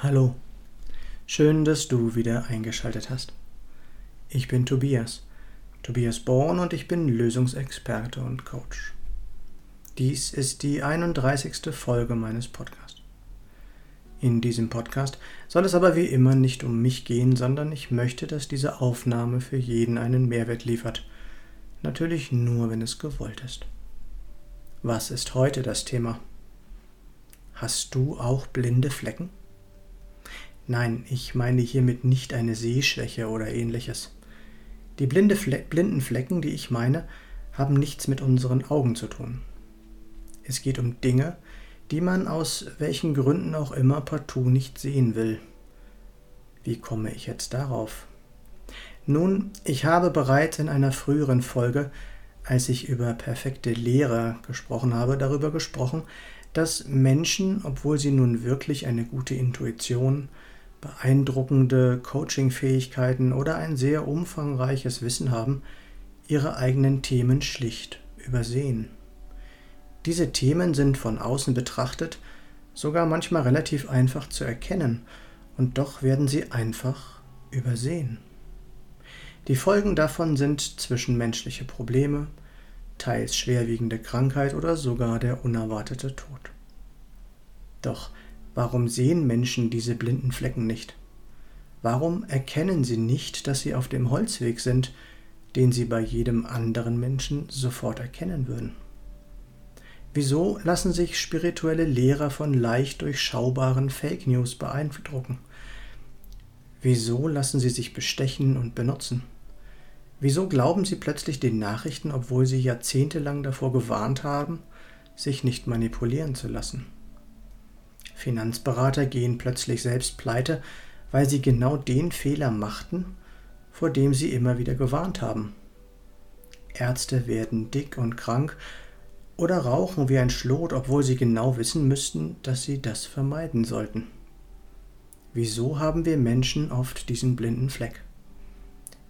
Hallo, schön, dass du wieder eingeschaltet hast. Ich bin Tobias, Tobias Born und ich bin Lösungsexperte und Coach. Dies ist die 31. Folge meines Podcasts. In diesem Podcast soll es aber wie immer nicht um mich gehen, sondern ich möchte, dass diese Aufnahme für jeden einen Mehrwert liefert. Natürlich nur, wenn es gewollt ist. Was ist heute das Thema? Hast du auch blinde Flecken? Nein, ich meine hiermit nicht eine Sehschwäche oder ähnliches. Die blinde Fle blinden Flecken, die ich meine, haben nichts mit unseren Augen zu tun. Es geht um Dinge, die man aus welchen Gründen auch immer partout nicht sehen will. Wie komme ich jetzt darauf? Nun, ich habe bereits in einer früheren Folge, als ich über perfekte Lehre gesprochen habe, darüber gesprochen, dass Menschen, obwohl sie nun wirklich eine gute Intuition, beeindruckende Coaching-Fähigkeiten oder ein sehr umfangreiches Wissen haben, ihre eigenen Themen schlicht übersehen. Diese Themen sind von außen betrachtet sogar manchmal relativ einfach zu erkennen, und doch werden sie einfach übersehen. Die Folgen davon sind zwischenmenschliche Probleme, teils schwerwiegende Krankheit oder sogar der unerwartete Tod. Doch Warum sehen Menschen diese blinden Flecken nicht? Warum erkennen sie nicht, dass sie auf dem Holzweg sind, den sie bei jedem anderen Menschen sofort erkennen würden? Wieso lassen sich spirituelle Lehrer von leicht durchschaubaren Fake News beeindrucken? Wieso lassen sie sich bestechen und benutzen? Wieso glauben sie plötzlich den Nachrichten, obwohl sie jahrzehntelang davor gewarnt haben, sich nicht manipulieren zu lassen? Finanzberater gehen plötzlich selbst pleite, weil sie genau den Fehler machten, vor dem sie immer wieder gewarnt haben. Ärzte werden dick und krank oder rauchen wie ein Schlot, obwohl sie genau wissen müssten, dass sie das vermeiden sollten. Wieso haben wir Menschen oft diesen blinden Fleck?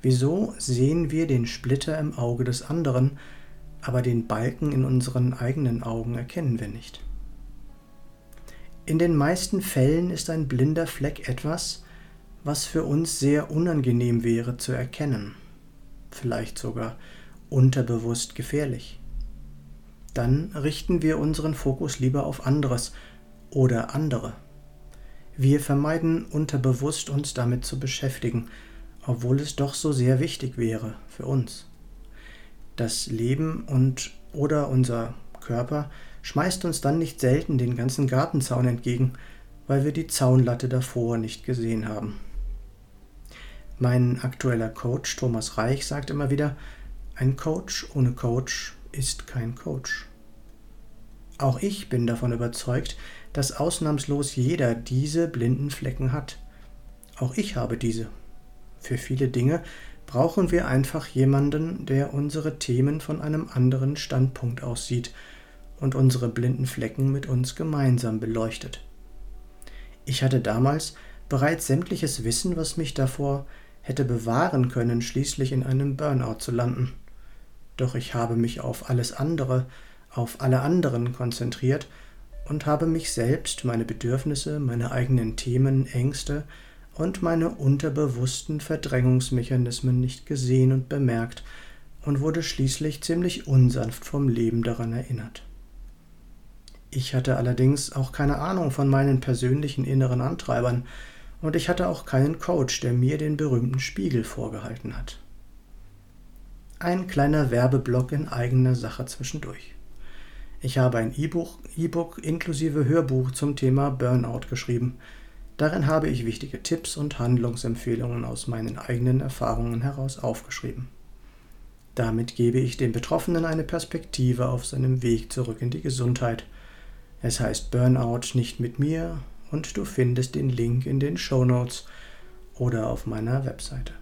Wieso sehen wir den Splitter im Auge des anderen, aber den Balken in unseren eigenen Augen erkennen wir nicht? In den meisten Fällen ist ein blinder Fleck etwas, was für uns sehr unangenehm wäre zu erkennen, vielleicht sogar unterbewusst gefährlich. Dann richten wir unseren Fokus lieber auf anderes oder andere. Wir vermeiden unterbewusst uns damit zu beschäftigen, obwohl es doch so sehr wichtig wäre für uns. Das Leben und oder unser Körper schmeißt uns dann nicht selten den ganzen Gartenzaun entgegen, weil wir die Zaunlatte davor nicht gesehen haben. Mein aktueller Coach Thomas Reich sagt immer wieder, ein Coach ohne Coach ist kein Coach. Auch ich bin davon überzeugt, dass ausnahmslos jeder diese blinden Flecken hat. Auch ich habe diese. Für viele Dinge brauchen wir einfach jemanden, der unsere Themen von einem anderen Standpunkt aus sieht und unsere blinden Flecken mit uns gemeinsam beleuchtet. Ich hatte damals bereits sämtliches Wissen, was mich davor hätte bewahren können, schließlich in einem Burnout zu landen. Doch ich habe mich auf alles andere, auf alle anderen konzentriert und habe mich selbst, meine Bedürfnisse, meine eigenen Themen, Ängste und meine unterbewussten Verdrängungsmechanismen nicht gesehen und bemerkt und wurde schließlich ziemlich unsanft vom Leben daran erinnert. Ich hatte allerdings auch keine Ahnung von meinen persönlichen inneren Antreibern und ich hatte auch keinen Coach, der mir den berühmten Spiegel vorgehalten hat. Ein kleiner Werbeblock in eigener Sache zwischendurch. Ich habe ein E-Book, E-Book inklusive Hörbuch zum Thema Burnout geschrieben. Darin habe ich wichtige Tipps und Handlungsempfehlungen aus meinen eigenen Erfahrungen heraus aufgeschrieben. Damit gebe ich dem Betroffenen eine Perspektive auf seinem Weg zurück in die Gesundheit – es heißt Burnout nicht mit mir und du findest den Link in den Show Notes oder auf meiner Webseite.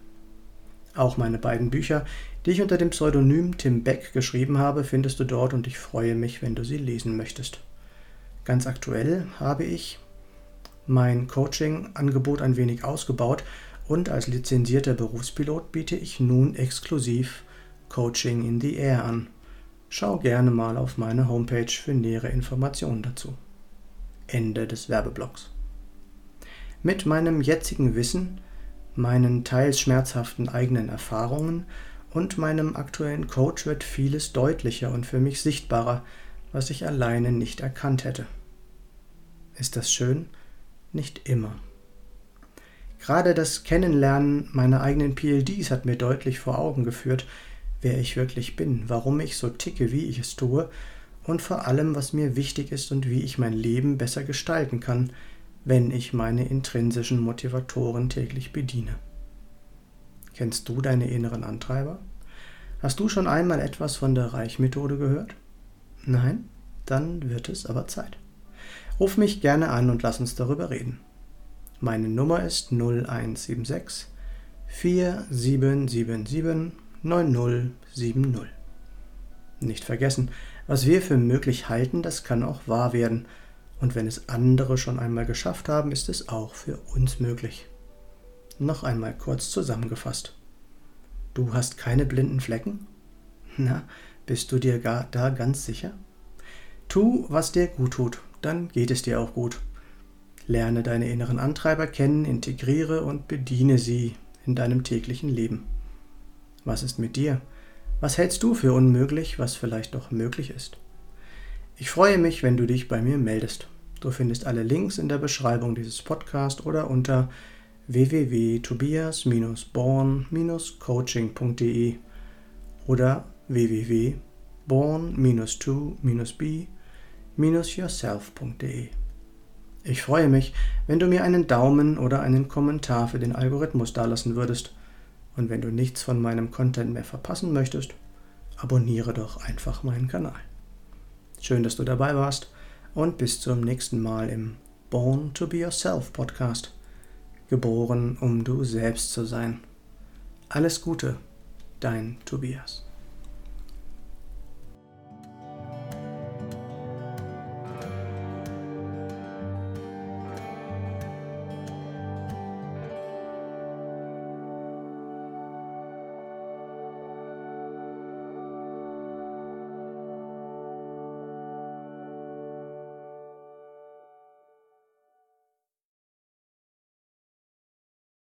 Auch meine beiden Bücher, die ich unter dem Pseudonym Tim Beck geschrieben habe, findest du dort und ich freue mich, wenn du sie lesen möchtest. Ganz aktuell habe ich mein Coaching-Angebot ein wenig ausgebaut und als lizenzierter Berufspilot biete ich nun exklusiv Coaching in the Air an. Schau gerne mal auf meine Homepage für nähere Informationen dazu. Ende des Werbeblocks. Mit meinem jetzigen Wissen, meinen teils schmerzhaften eigenen Erfahrungen und meinem aktuellen Coach wird vieles deutlicher und für mich sichtbarer, was ich alleine nicht erkannt hätte. Ist das schön? Nicht immer. Gerade das Kennenlernen meiner eigenen PLDs hat mir deutlich vor Augen geführt, wer ich wirklich bin, warum ich so ticke, wie ich es tue und vor allem, was mir wichtig ist und wie ich mein Leben besser gestalten kann, wenn ich meine intrinsischen Motivatoren täglich bediene. Kennst du deine inneren Antreiber? Hast du schon einmal etwas von der Reichmethode gehört? Nein? Dann wird es aber Zeit. Ruf mich gerne an und lass uns darüber reden. Meine Nummer ist 0176 4777 9070. Nicht vergessen, was wir für möglich halten, das kann auch wahr werden. Und wenn es andere schon einmal geschafft haben, ist es auch für uns möglich. Noch einmal kurz zusammengefasst. Du hast keine blinden Flecken? Na, bist du dir gar da ganz sicher? Tu, was dir gut tut, dann geht es dir auch gut. Lerne deine inneren Antreiber kennen, integriere und bediene sie in deinem täglichen Leben. Was ist mit dir? Was hältst du für unmöglich, was vielleicht doch möglich ist? Ich freue mich, wenn du dich bei mir meldest. Du findest alle Links in der Beschreibung dieses Podcasts oder unter www.tobias-born-coaching.de oder www.born-to-be-yourself.de. Ich freue mich, wenn du mir einen Daumen oder einen Kommentar für den Algorithmus dalassen würdest. Und wenn du nichts von meinem Content mehr verpassen möchtest, abonniere doch einfach meinen Kanal. Schön, dass du dabei warst und bis zum nächsten Mal im Born to Be Yourself Podcast. Geboren, um du selbst zu sein. Alles Gute, dein Tobias.